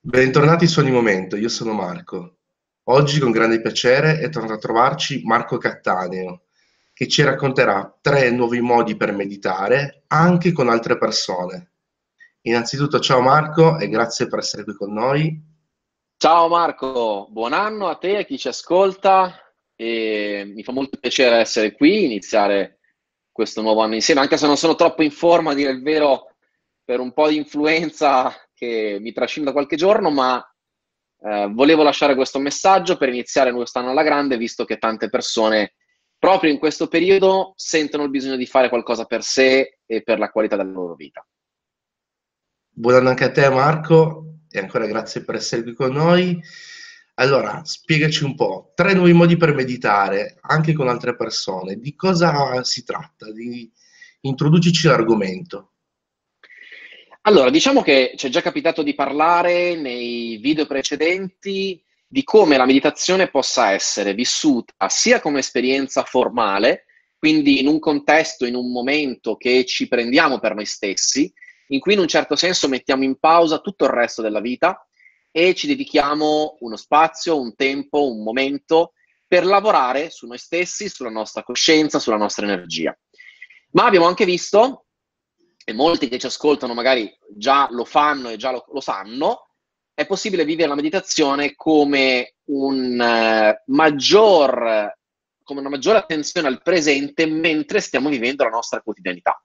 Bentornati su Ogni Momento, io sono Marco. Oggi con grande piacere è tornato a trovarci Marco Cattaneo, che ci racconterà tre nuovi modi per meditare anche con altre persone. Innanzitutto ciao Marco e grazie per essere qui con noi. Ciao Marco, buon anno a te e a chi ci ascolta. E mi fa molto piacere essere qui, iniziare questo nuovo anno insieme, anche se non sono troppo in forma, a dire il vero, per un po' di influenza che mi trascina da qualche giorno, ma eh, volevo lasciare questo messaggio per iniziare quest'anno alla grande, visto che tante persone proprio in questo periodo sentono il bisogno di fare qualcosa per sé e per la qualità della loro vita. Buon anno anche a te Marco e ancora grazie per essere qui con noi. Allora, spiegaci un po', tre nuovi modi per meditare anche con altre persone, di cosa si tratta? Di... Introducici l'argomento. Allora, diciamo che ci è già capitato di parlare nei video precedenti di come la meditazione possa essere vissuta sia come esperienza formale, quindi in un contesto, in un momento che ci prendiamo per noi stessi, in cui in un certo senso mettiamo in pausa tutto il resto della vita e ci dedichiamo uno spazio, un tempo, un momento per lavorare su noi stessi, sulla nostra coscienza, sulla nostra energia. Ma abbiamo anche visto e molti che ci ascoltano magari già lo fanno e già lo, lo sanno, è possibile vivere la meditazione come, un, uh, maggior, come una maggiore attenzione al presente mentre stiamo vivendo la nostra quotidianità.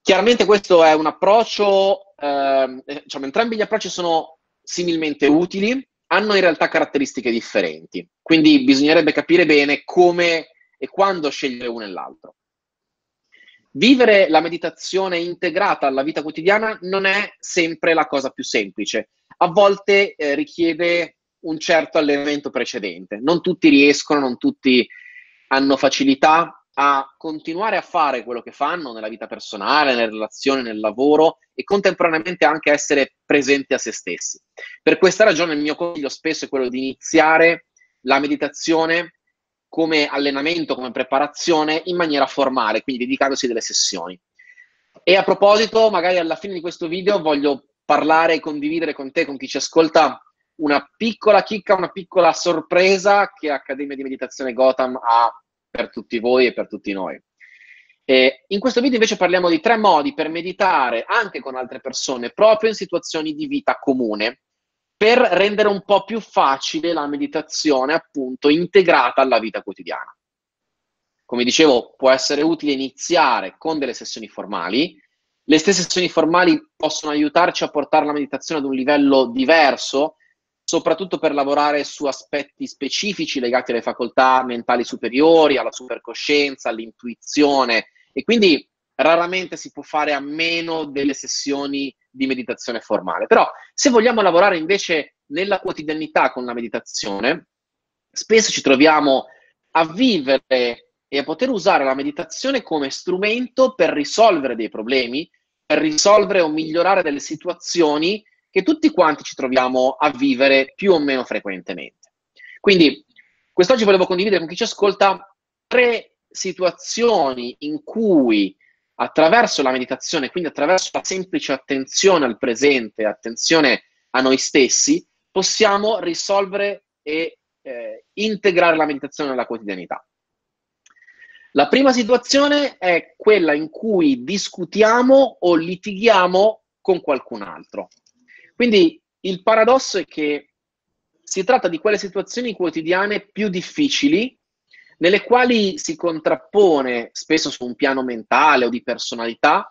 Chiaramente questo è un approccio, eh, diciamo, entrambi gli approcci sono similmente utili, hanno in realtà caratteristiche differenti, quindi bisognerebbe capire bene come e quando scegliere uno e l'altro. Vivere la meditazione integrata alla vita quotidiana non è sempre la cosa più semplice. A volte eh, richiede un certo allenamento precedente. Non tutti riescono, non tutti hanno facilità a continuare a fare quello che fanno nella vita personale, nelle relazioni, nel lavoro e contemporaneamente anche essere presenti a se stessi. Per questa ragione il mio consiglio spesso è quello di iniziare la meditazione come allenamento, come preparazione in maniera formale, quindi dedicandosi delle sessioni. E a proposito, magari alla fine di questo video voglio parlare e condividere con te, con chi ci ascolta, una piccola chicca, una piccola sorpresa che Accademia di Meditazione Gotham ha per tutti voi e per tutti noi. E in questo video invece parliamo di tre modi per meditare anche con altre persone, proprio in situazioni di vita comune, per rendere un po' più facile la meditazione, appunto, integrata alla vita quotidiana. Come dicevo, può essere utile iniziare con delle sessioni formali. Le stesse sessioni formali possono aiutarci a portare la meditazione ad un livello diverso, soprattutto per lavorare su aspetti specifici legati alle facoltà mentali superiori, alla supercoscienza, all'intuizione e quindi raramente si può fare a meno delle sessioni di meditazione formale. Però se vogliamo lavorare invece nella quotidianità con la meditazione, spesso ci troviamo a vivere e a poter usare la meditazione come strumento per risolvere dei problemi, per risolvere o migliorare delle situazioni che tutti quanti ci troviamo a vivere più o meno frequentemente. Quindi quest'oggi volevo condividere con chi ci ascolta tre situazioni in cui attraverso la meditazione, quindi attraverso la semplice attenzione al presente, attenzione a noi stessi, possiamo risolvere e eh, integrare la meditazione nella quotidianità. La prima situazione è quella in cui discutiamo o litighiamo con qualcun altro. Quindi il paradosso è che si tratta di quelle situazioni quotidiane più difficili nelle quali si contrappone, spesso su un piano mentale o di personalità,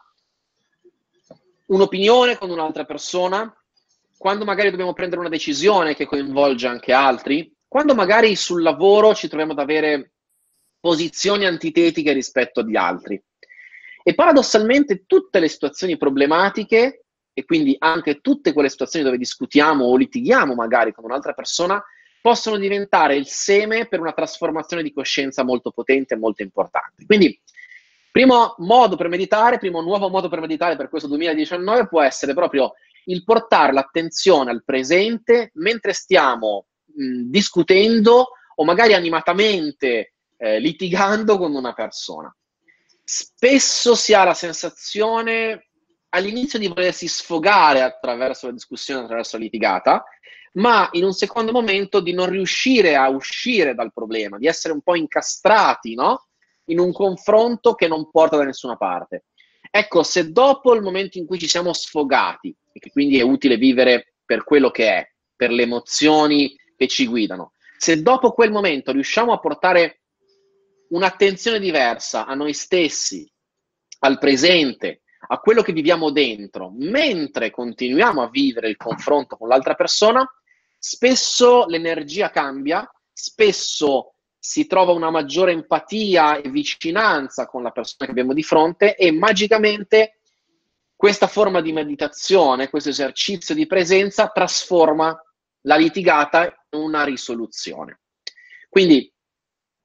un'opinione con un'altra persona, quando magari dobbiamo prendere una decisione che coinvolge anche altri, quando magari sul lavoro ci troviamo ad avere posizioni antitetiche rispetto agli altri. E paradossalmente tutte le situazioni problematiche, e quindi anche tutte quelle situazioni dove discutiamo o litighiamo magari con un'altra persona, possono diventare il seme per una trasformazione di coscienza molto potente e molto importante. Quindi, primo modo per meditare, primo nuovo modo per meditare per questo 2019 può essere proprio il portare l'attenzione al presente mentre stiamo mh, discutendo o magari animatamente eh, litigando con una persona. Spesso si ha la sensazione all'inizio di volersi sfogare attraverso la discussione, attraverso la litigata, ma in un secondo momento di non riuscire a uscire dal problema, di essere un po' incastrati, no? In un confronto che non porta da nessuna parte. Ecco, se dopo il momento in cui ci siamo sfogati, e che quindi è utile vivere per quello che è, per le emozioni che ci guidano, se dopo quel momento riusciamo a portare un'attenzione diversa a noi stessi, al presente, a quello che viviamo dentro, mentre continuiamo a vivere il confronto con l'altra persona, spesso l'energia cambia, spesso si trova una maggiore empatia e vicinanza con la persona che abbiamo di fronte e magicamente questa forma di meditazione, questo esercizio di presenza trasforma la litigata in una risoluzione. Quindi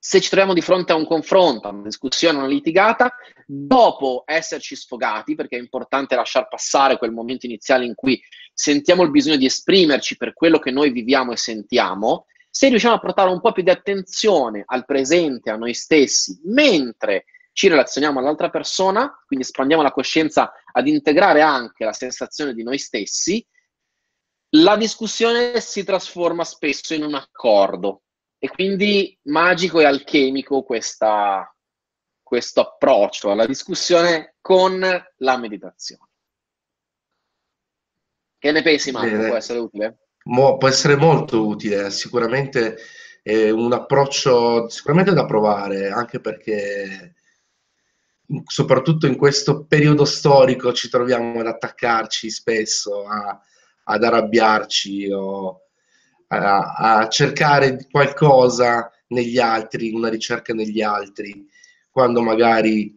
se ci troviamo di fronte a un confronto, a una discussione, a una litigata, dopo esserci sfogati, perché è importante lasciar passare quel momento iniziale in cui sentiamo il bisogno di esprimerci per quello che noi viviamo e sentiamo, se riusciamo a portare un po' più di attenzione al presente, a noi stessi, mentre ci relazioniamo all'altra persona, quindi espandiamo la coscienza ad integrare anche la sensazione di noi stessi, la discussione si trasforma spesso in un accordo, e quindi magico e alchemico questa, questo approccio alla discussione con la meditazione. Che ne pensi Marco? Bene. Può essere utile? Mo, può essere molto utile, sicuramente è un approccio sicuramente da provare, anche perché soprattutto in questo periodo storico ci troviamo ad attaccarci spesso, a, ad arrabbiarci o a, a cercare qualcosa negli altri, una ricerca negli altri, quando magari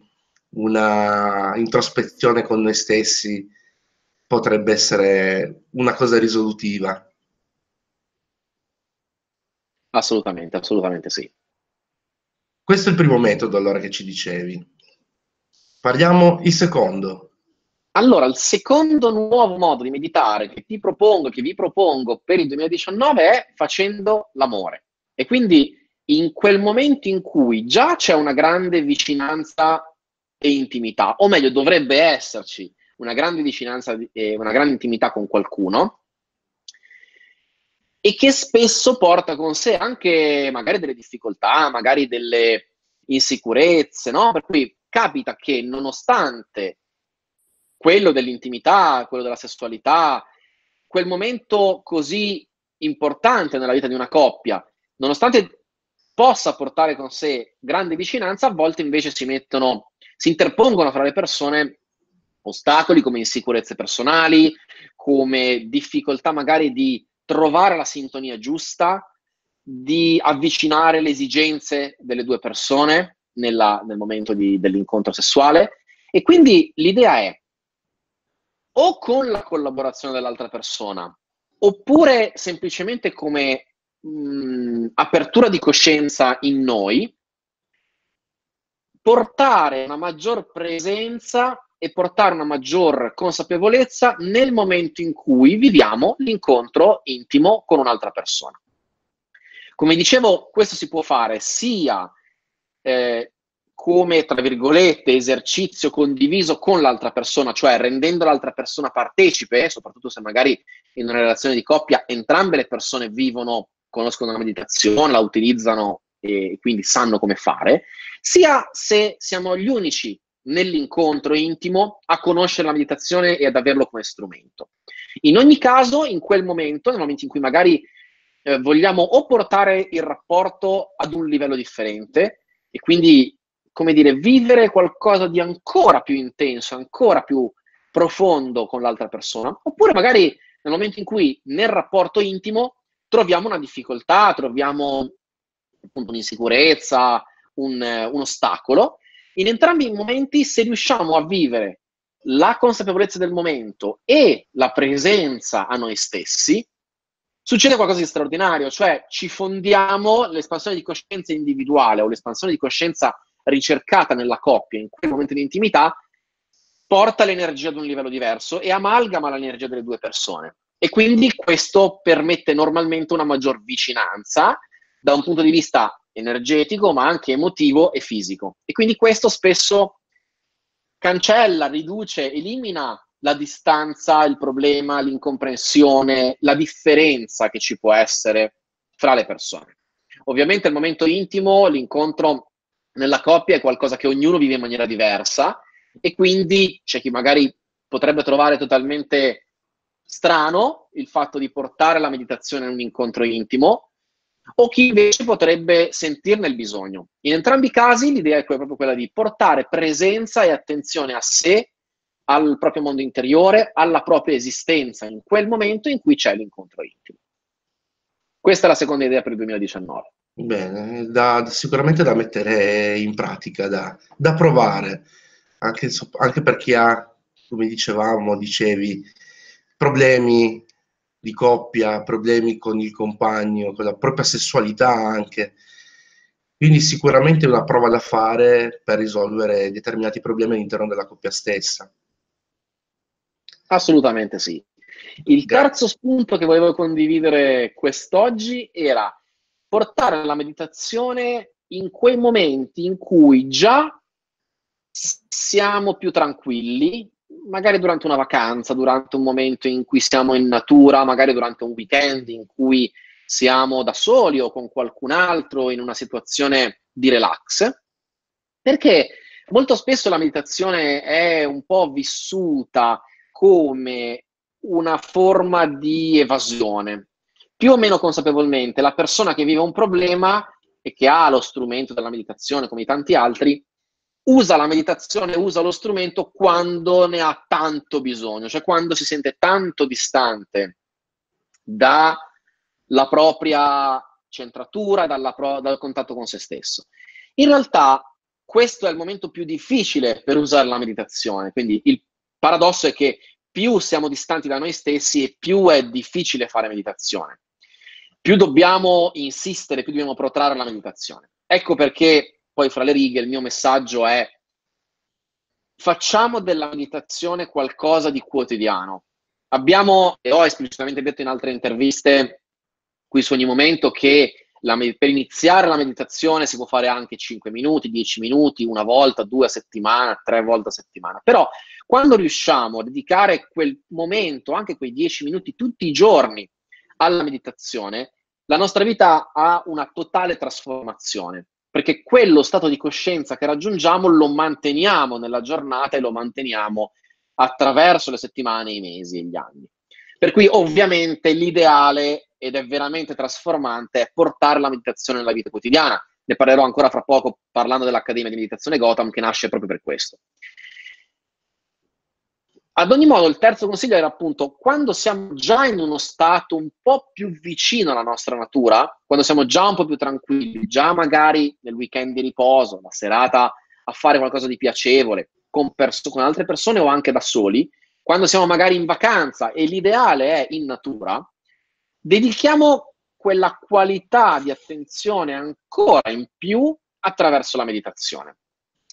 una introspezione con noi stessi potrebbe essere una cosa risolutiva. Assolutamente, assolutamente sì. Questo è il primo metodo allora che ci dicevi. Parliamo il secondo. Allora, il secondo nuovo modo di meditare che ti propongo, che vi propongo per il 2019 è facendo l'amore. E quindi in quel momento in cui già c'è una grande vicinanza e intimità, o meglio, dovrebbe esserci una grande vicinanza e una grande intimità con qualcuno, e che spesso porta con sé anche magari delle difficoltà, magari delle insicurezze, no? Per cui capita che nonostante quello dell'intimità, quello della sessualità, quel momento così importante nella vita di una coppia, nonostante possa portare con sé grande vicinanza, a volte invece si mettono, si interpongono fra le persone ostacoli come insicurezze personali, come difficoltà magari di trovare la sintonia giusta, di avvicinare le esigenze delle due persone nella, nel momento di, dell'incontro sessuale. E quindi l'idea è o con la collaborazione dell'altra persona, oppure semplicemente come mh, apertura di coscienza in noi, portare una maggior presenza e portare una maggior consapevolezza nel momento in cui viviamo l'incontro intimo con un'altra persona. Come dicevo, questo si può fare sia eh, come, tra virgolette, esercizio condiviso con l'altra persona, cioè rendendo l'altra persona partecipe, soprattutto se magari in una relazione di coppia entrambe le persone vivono, conoscono la meditazione, la utilizzano e quindi sanno come fare, sia se siamo gli unici nell'incontro intimo a conoscere la meditazione e ad averlo come strumento. In ogni caso, in quel momento, nel momento in cui magari eh, vogliamo o portare il rapporto ad un livello differente e quindi come dire, vivere qualcosa di ancora più intenso, ancora più profondo con l'altra persona, oppure magari nel momento in cui nel rapporto intimo troviamo una difficoltà, troviamo appunto un'insicurezza, un, un ostacolo. In entrambi i momenti, se riusciamo a vivere la consapevolezza del momento e la presenza a noi stessi, succede qualcosa di straordinario, cioè ci fondiamo l'espansione di coscienza individuale o l'espansione di coscienza ricercata nella coppia in quel momento di intimità porta l'energia ad un livello diverso e amalgama l'energia delle due persone. E quindi questo permette normalmente una maggior vicinanza da un punto di vista energetico, ma anche emotivo e fisico. E quindi questo spesso cancella, riduce, elimina la distanza, il problema, l'incomprensione, la differenza che ci può essere fra le persone. Ovviamente il momento intimo, l'incontro nella coppia è qualcosa che ognuno vive in maniera diversa e quindi c'è chi magari potrebbe trovare totalmente strano il fatto di portare la meditazione in un incontro intimo o chi invece potrebbe sentirne il bisogno. In entrambi i casi l'idea è proprio quella di portare presenza e attenzione a sé, al proprio mondo interiore, alla propria esistenza in quel momento in cui c'è l'incontro intimo. Questa è la seconda idea per il 2019. Bene, da, sicuramente da mettere in pratica, da, da provare, anche, anche per chi ha, come dicevamo, dicevi, problemi di coppia, problemi con il compagno, con la propria sessualità anche. Quindi sicuramente è una prova da fare per risolvere determinati problemi all'interno della coppia stessa. Assolutamente sì. Il terzo spunto che volevo condividere quest'oggi era portare la meditazione in quei momenti in cui già siamo più tranquilli, magari durante una vacanza, durante un momento in cui siamo in natura, magari durante un weekend in cui siamo da soli o con qualcun altro in una situazione di relax, perché molto spesso la meditazione è un po' vissuta come una forma di evasione. Più o meno consapevolmente, la persona che vive un problema e che ha lo strumento della meditazione, come tanti altri, usa la meditazione, usa lo strumento quando ne ha tanto bisogno, cioè quando si sente tanto distante dalla propria centratura, pro- dal contatto con se stesso. In realtà questo è il momento più difficile per usare la meditazione, quindi il paradosso è che più siamo distanti da noi stessi e più è difficile fare meditazione. Più dobbiamo insistere, più dobbiamo protrarre la meditazione. Ecco perché poi fra le righe il mio messaggio è facciamo della meditazione qualcosa di quotidiano. Abbiamo, e ho esplicitamente detto in altre interviste qui su ogni momento, che la, per iniziare la meditazione si può fare anche 5 minuti, 10 minuti, una volta, due a settimana, tre volte a settimana. Però quando riusciamo a dedicare quel momento, anche quei 10 minuti tutti i giorni alla meditazione, la nostra vita ha una totale trasformazione perché quello stato di coscienza che raggiungiamo lo manteniamo nella giornata e lo manteniamo attraverso le settimane, i mesi e gli anni. Per cui ovviamente l'ideale, ed è veramente trasformante, è portare la meditazione nella vita quotidiana. Ne parlerò ancora fra poco parlando dell'Accademia di Meditazione Gotham che nasce proprio per questo. Ad ogni modo, il terzo consiglio era appunto quando siamo già in uno stato un po' più vicino alla nostra natura, quando siamo già un po' più tranquilli, già magari nel weekend di riposo, la serata a fare qualcosa di piacevole con, perso- con altre persone o anche da soli, quando siamo magari in vacanza e l'ideale è in natura, dedichiamo quella qualità di attenzione ancora in più attraverso la meditazione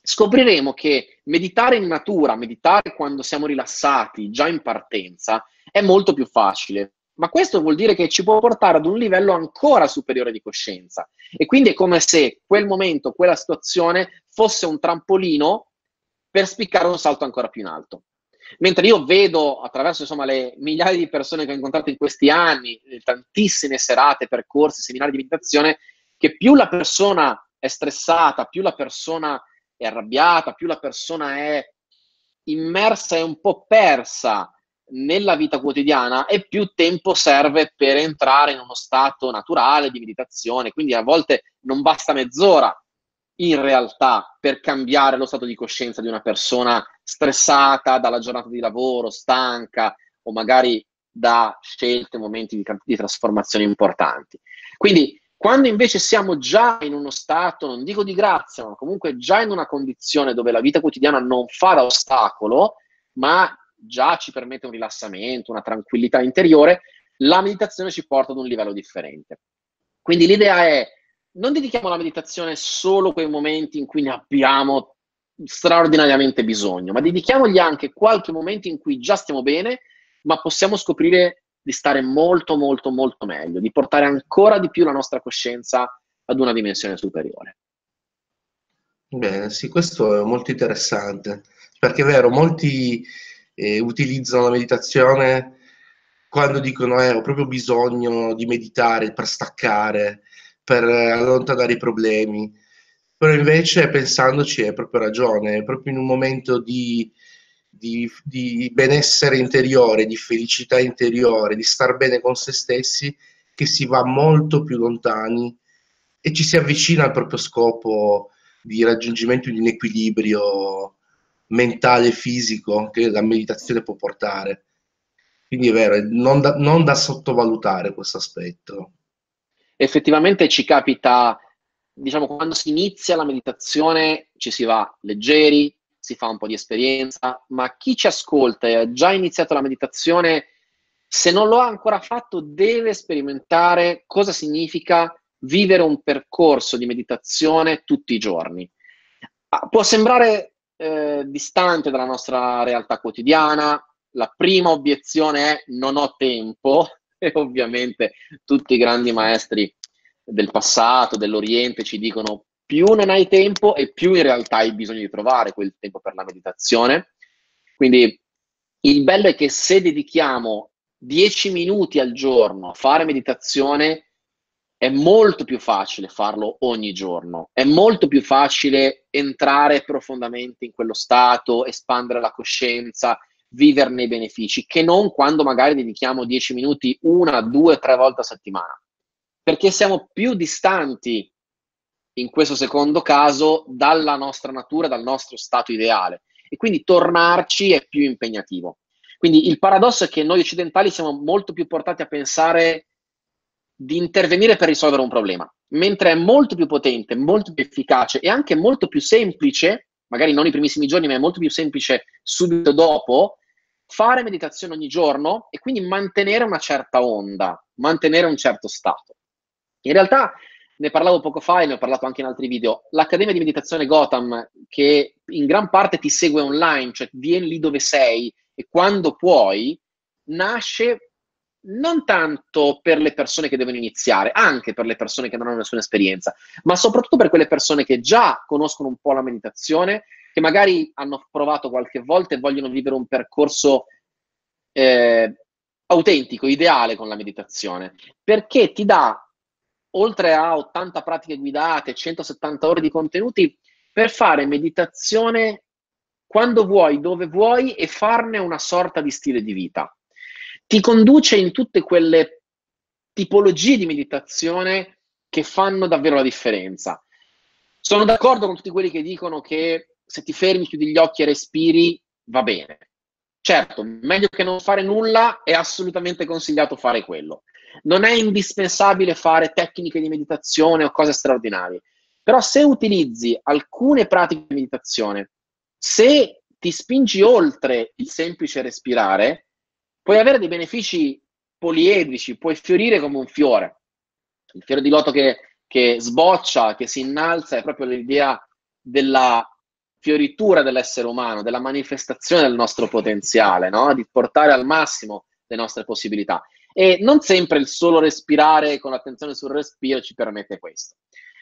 scopriremo che meditare in natura, meditare quando siamo rilassati, già in partenza, è molto più facile. Ma questo vuol dire che ci può portare ad un livello ancora superiore di coscienza. E quindi è come se quel momento, quella situazione fosse un trampolino per spiccare un salto ancora più in alto. Mentre io vedo attraverso insomma, le migliaia di persone che ho incontrato in questi anni, tantissime serate, percorsi, seminari di meditazione, che più la persona è stressata, più la persona è arrabbiata, più la persona è immersa e un po' persa nella vita quotidiana e più tempo serve per entrare in uno stato naturale di meditazione. Quindi a volte non basta mezz'ora in realtà per cambiare lo stato di coscienza di una persona stressata dalla giornata di lavoro, stanca o magari da scelte, momenti di, di trasformazione importanti. Quindi quando invece siamo già in uno stato, non dico di grazia, ma comunque già in una condizione dove la vita quotidiana non fa da ostacolo, ma già ci permette un rilassamento, una tranquillità interiore, la meditazione ci porta ad un livello differente. Quindi l'idea è non dedichiamo alla meditazione solo quei momenti in cui ne abbiamo straordinariamente bisogno, ma dedichiamogli anche qualche momento in cui già stiamo bene, ma possiamo scoprire di stare molto, molto, molto meglio, di portare ancora di più la nostra coscienza ad una dimensione superiore. Bene, sì, questo è molto interessante, perché è vero, molti eh, utilizzano la meditazione quando dicono eh, ho proprio bisogno di meditare per staccare, per allontanare i problemi. Però invece pensandoci è proprio ragione, è proprio in un momento di, di, di benessere interiore, di felicità interiore, di star bene con se stessi, che si va molto più lontani e ci si avvicina al proprio scopo di raggiungimento di un equilibrio mentale e fisico che la meditazione può portare. Quindi è vero, non da, non da sottovalutare questo aspetto. Effettivamente ci capita, diciamo, quando si inizia la meditazione ci si va leggeri, si fa un po' di esperienza, ma chi ci ascolta e ha già iniziato la meditazione, se non lo ha ancora fatto, deve sperimentare cosa significa vivere un percorso di meditazione tutti i giorni. Ah, può sembrare eh, distante dalla nostra realtà quotidiana, la prima obiezione è non ho tempo e ovviamente tutti i grandi maestri del passato, dell'Oriente ci dicono più non hai tempo e più in realtà hai bisogno di trovare quel tempo per la meditazione. Quindi il bello è che se dedichiamo 10 minuti al giorno a fare meditazione, è molto più facile farlo ogni giorno, è molto più facile entrare profondamente in quello stato, espandere la coscienza, viverne i benefici, che non quando magari dedichiamo 10 minuti una, due, tre volte a settimana. Perché siamo più distanti, in questo secondo caso, dalla nostra natura, dal nostro stato ideale. E quindi tornarci è più impegnativo. Quindi il paradosso è che noi occidentali siamo molto più portati a pensare di intervenire per risolvere un problema, mentre è molto più potente, molto più efficace e anche molto più semplice, magari non i primissimi giorni, ma è molto più semplice subito dopo, fare meditazione ogni giorno e quindi mantenere una certa onda, mantenere un certo stato. In realtà ne parlavo poco fa e ne ho parlato anche in altri video. L'Accademia di Meditazione Gotham, che in gran parte ti segue online, cioè vieni lì dove sei e quando puoi, nasce non tanto per le persone che devono iniziare, anche per le persone che non hanno nessuna esperienza, ma soprattutto per quelle persone che già conoscono un po' la meditazione che magari hanno provato qualche volta e vogliono vivere un percorso eh, autentico, ideale con la meditazione, perché ti dà, oltre a 80 pratiche guidate, 170 ore di contenuti, per fare meditazione quando vuoi, dove vuoi e farne una sorta di stile di vita. Ti conduce in tutte quelle tipologie di meditazione che fanno davvero la differenza. Sono d'accordo con tutti quelli che dicono che se ti fermi, chiudi gli occhi e respiri, va bene. Certo, meglio che non fare nulla, è assolutamente consigliato fare quello. Non è indispensabile fare tecniche di meditazione o cose straordinarie, però se utilizzi alcune pratiche di meditazione, se ti spingi oltre il semplice respirare, puoi avere dei benefici poliedrici, puoi fiorire come un fiore. Il fiore di loto che, che sboccia, che si innalza, è proprio l'idea della fioritura dell'essere umano, della manifestazione del nostro potenziale, no? di portare al massimo le nostre possibilità. E non sempre il solo respirare con l'attenzione sul respiro ci permette questo.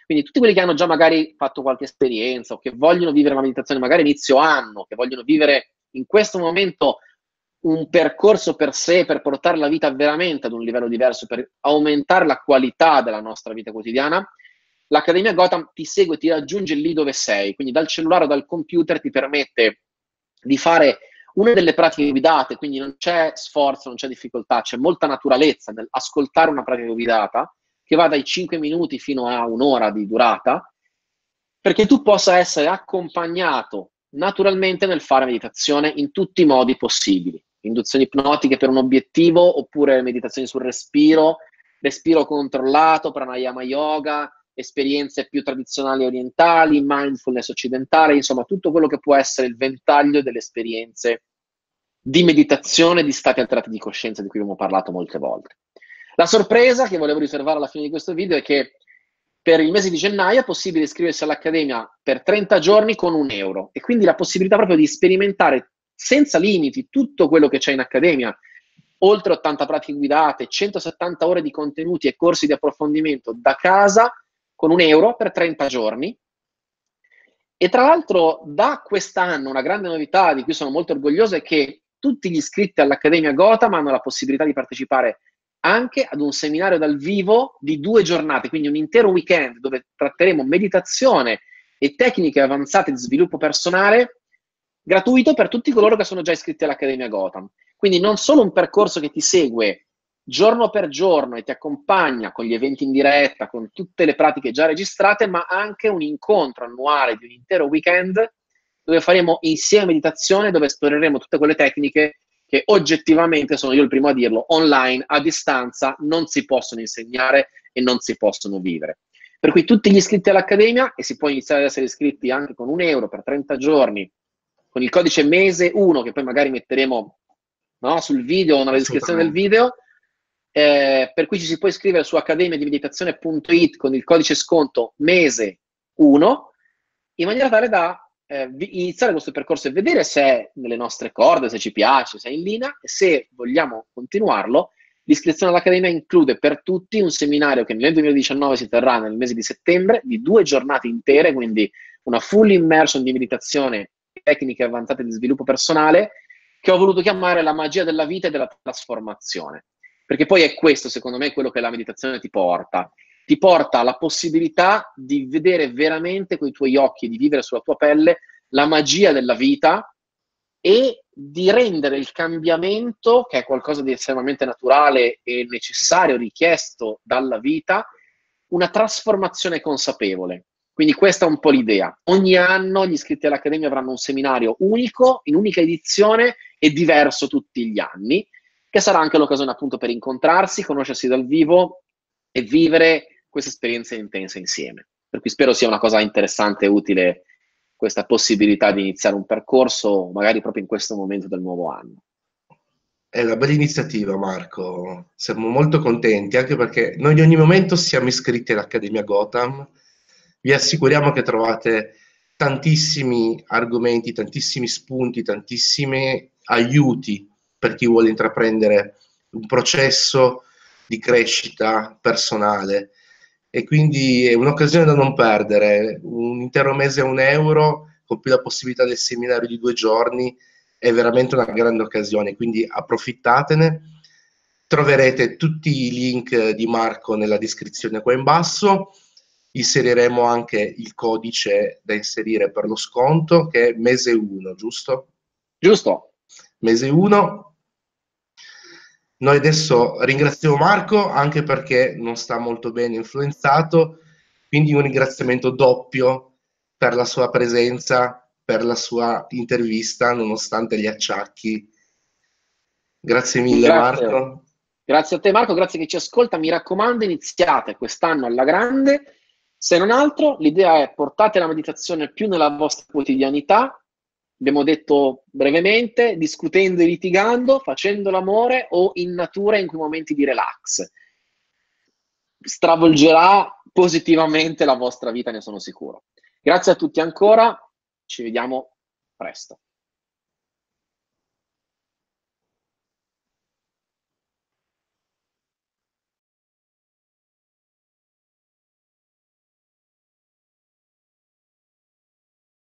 Quindi tutti quelli che hanno già magari fatto qualche esperienza o che vogliono vivere la meditazione magari inizio anno, che vogliono vivere in questo momento un percorso per sé, per portare la vita veramente ad un livello diverso, per aumentare la qualità della nostra vita quotidiana, l'Accademia Gotham ti segue, ti raggiunge lì dove sei, quindi dal cellulare o dal computer ti permette di fare una delle pratiche guidate, quindi non c'è sforzo, non c'è difficoltà, c'è molta naturalezza nell'ascoltare una pratica guidata che va dai 5 minuti fino a un'ora di durata, perché tu possa essere accompagnato naturalmente nel fare meditazione in tutti i modi possibili. Induzioni ipnotiche per un obiettivo, oppure meditazioni sul respiro, respiro controllato, pranayama yoga, esperienze più tradizionali orientali, mindfulness occidentale, insomma tutto quello che può essere il ventaglio delle esperienze di meditazione, di stati alterati di coscienza di cui abbiamo parlato molte volte. La sorpresa che volevo riservare alla fine di questo video è che per il mese di gennaio è possibile iscriversi all'Accademia per 30 giorni con un euro e quindi la possibilità proprio di sperimentare senza limiti tutto quello che c'è in Accademia, oltre 80 pratiche guidate, 170 ore di contenuti e corsi di approfondimento da casa con un euro per 30 giorni. E tra l'altro da quest'anno una grande novità di cui sono molto orgoglioso è che tutti gli iscritti all'Accademia Gotham hanno la possibilità di partecipare anche ad un seminario dal vivo di due giornate, quindi un intero weekend dove tratteremo meditazione e tecniche avanzate di sviluppo personale gratuito per tutti coloro che sono già iscritti all'Accademia Gotham. Quindi non solo un percorso che ti segue giorno per giorno e ti accompagna con gli eventi in diretta, con tutte le pratiche già registrate, ma anche un incontro annuale di un intero weekend dove faremo insieme meditazione, dove esploreremo tutte quelle tecniche che oggettivamente, sono io il primo a dirlo, online, a distanza, non si possono insegnare e non si possono vivere. Per cui tutti gli iscritti all'Accademia, e si può iniziare ad essere iscritti anche con un euro per 30 giorni, con il codice mese 1, che poi magari metteremo no, sul video o nella descrizione del video, eh, per cui ci si può iscrivere su accademiadimeditazione.it con il codice sconto mese 1, in maniera tale da eh, iniziare questo percorso e vedere se è nelle nostre corde, se ci piace, se è in linea e se vogliamo continuarlo. L'iscrizione all'Accademia include per tutti un seminario che nel 2019 si terrà nel mese di settembre di due giornate intere, quindi una full immersion di meditazione, tecniche avanzate di sviluppo personale, che ho voluto chiamare la magia della vita e della trasformazione. Perché poi è questo, secondo me, quello che la meditazione ti porta ti porta alla possibilità di vedere veramente con i tuoi occhi, di vivere sulla tua pelle la magia della vita e di rendere il cambiamento, che è qualcosa di estremamente naturale e necessario, richiesto dalla vita, una trasformazione consapevole. Quindi questa è un po' l'idea. Ogni anno gli iscritti all'Accademia avranno un seminario unico, in unica edizione e diverso tutti gli anni, che sarà anche l'occasione appunto per incontrarsi, conoscersi dal vivo e vivere queste esperienze intense insieme. Per cui spero sia una cosa interessante e utile questa possibilità di iniziare un percorso, magari proprio in questo momento del nuovo anno. È una bella iniziativa, Marco. Siamo molto contenti, anche perché noi in ogni momento siamo iscritti all'Accademia Gotham. Vi assicuriamo che trovate tantissimi argomenti, tantissimi spunti, tantissimi aiuti per chi vuole intraprendere un processo di crescita personale e quindi è un'occasione da non perdere. Un intero mese a un euro con più la possibilità del seminario di due giorni è veramente una grande occasione, quindi approfittatene. Troverete tutti i link di Marco nella descrizione qua in basso. Inseriremo anche il codice da inserire per lo sconto che è mese 1, giusto? Giusto. Mese 1 noi adesso ringraziamo Marco anche perché non sta molto bene influenzato, quindi un ringraziamento doppio per la sua presenza, per la sua intervista, nonostante gli acciacchi. Grazie mille grazie. Marco. Grazie a te Marco, grazie che ci ascolta. Mi raccomando, iniziate quest'anno alla grande. Se non altro, l'idea è portate la meditazione più nella vostra quotidianità, abbiamo detto brevemente, discutendo e litigando, facendo l'amore o in natura in quei momenti di relax. Stravolgerà positivamente la vostra vita, ne sono sicuro. Grazie a tutti ancora, ci vediamo presto.